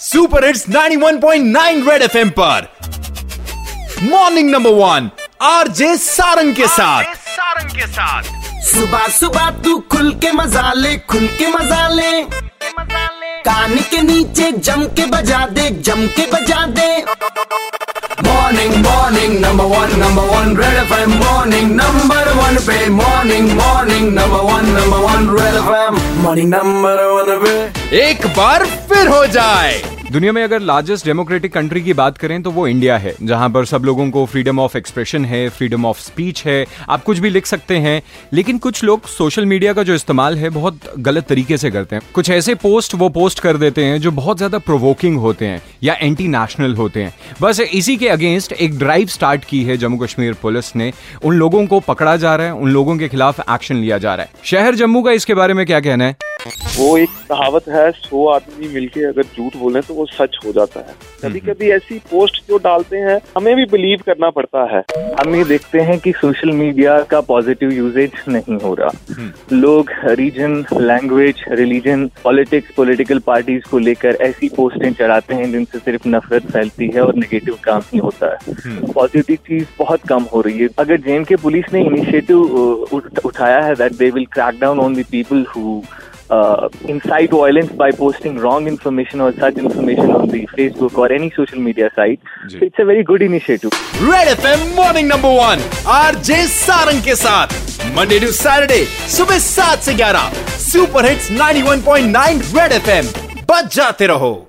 Super hits 91.9 red FM पर। Morning number one RJ Sarang के साथ। सारंग के साथ। सुबह सुबह तू खुल के मज़ा ले। खुल के मज़ा ले। कान के नीचे जम के बजा दे जम के बजा दे। morning morning number one number one Red FM morning number one पे morning morning number one number one Red FM morning number one पे एक बार फिर हो जाए दुनिया में अगर लार्जेस्ट डेमोक्रेटिक कंट्री की बात करें तो वो इंडिया है, जहाँ पर सब लोगों को फ्रीडम ऑफ़ एक्सप्रेशन है फ्रीडम ऑफ़ स्पीच है, आप कुछ भी लिख सकते हैं, लेकिन कुछ लोग सोशल मीडिया का जो इस्तेमाल है बहुत गलत तरीके से करते हैं। कुछ ऐसे पोस्ट वो पोस्ट कर देते हैं जो बहुत ज़्यादा प्रोवोकिंग होते हैं या एंटी नेशनल होते हैं। बस इसी के अगेंस्ट एक ड्राइव स्टार्ट की है जम्मू कश्मीर पुलिस ने। उन लोगों को पकड़ा जा रहा है, उन लोगों के खिलाफ एक्शन लिया जा रहा है। शहर जम्मू का इसके बारे में क्या कहना है? वो एक कहावत है सौ आदमी मिलके अगर झूठ बोले तो वो सच हो जाता है। कभी कभी ऐसी पोस्ट जो डालते हैं हमें भी बिलीव करना पड़ता है। हम ये देखते हैं कि सोशल मीडिया का पॉजिटिव यूजेज नहीं हो रहा। लोग region language religion politics political parties को लेकर ऐसी पोस्टें चढ़ाते हैं जिनसे सिर्फ़ नफरत फैलती है और नेगेटिव काम ही होता है। पॉजिटिव चीज़ बहुत कम हो रही है। अगर जे के पुलिस ने इनिशिएटिव उठाया है that they will crack down on the people who uh, incite violence by posting wrong information or such information on the Facebook or any social media site. So it's a very good initiative. Red FM morning number one RJ Sarang के साथ Monday to Saturday सुबह सात से ग्यारह super hits 91.9 red FM बच जाते रहो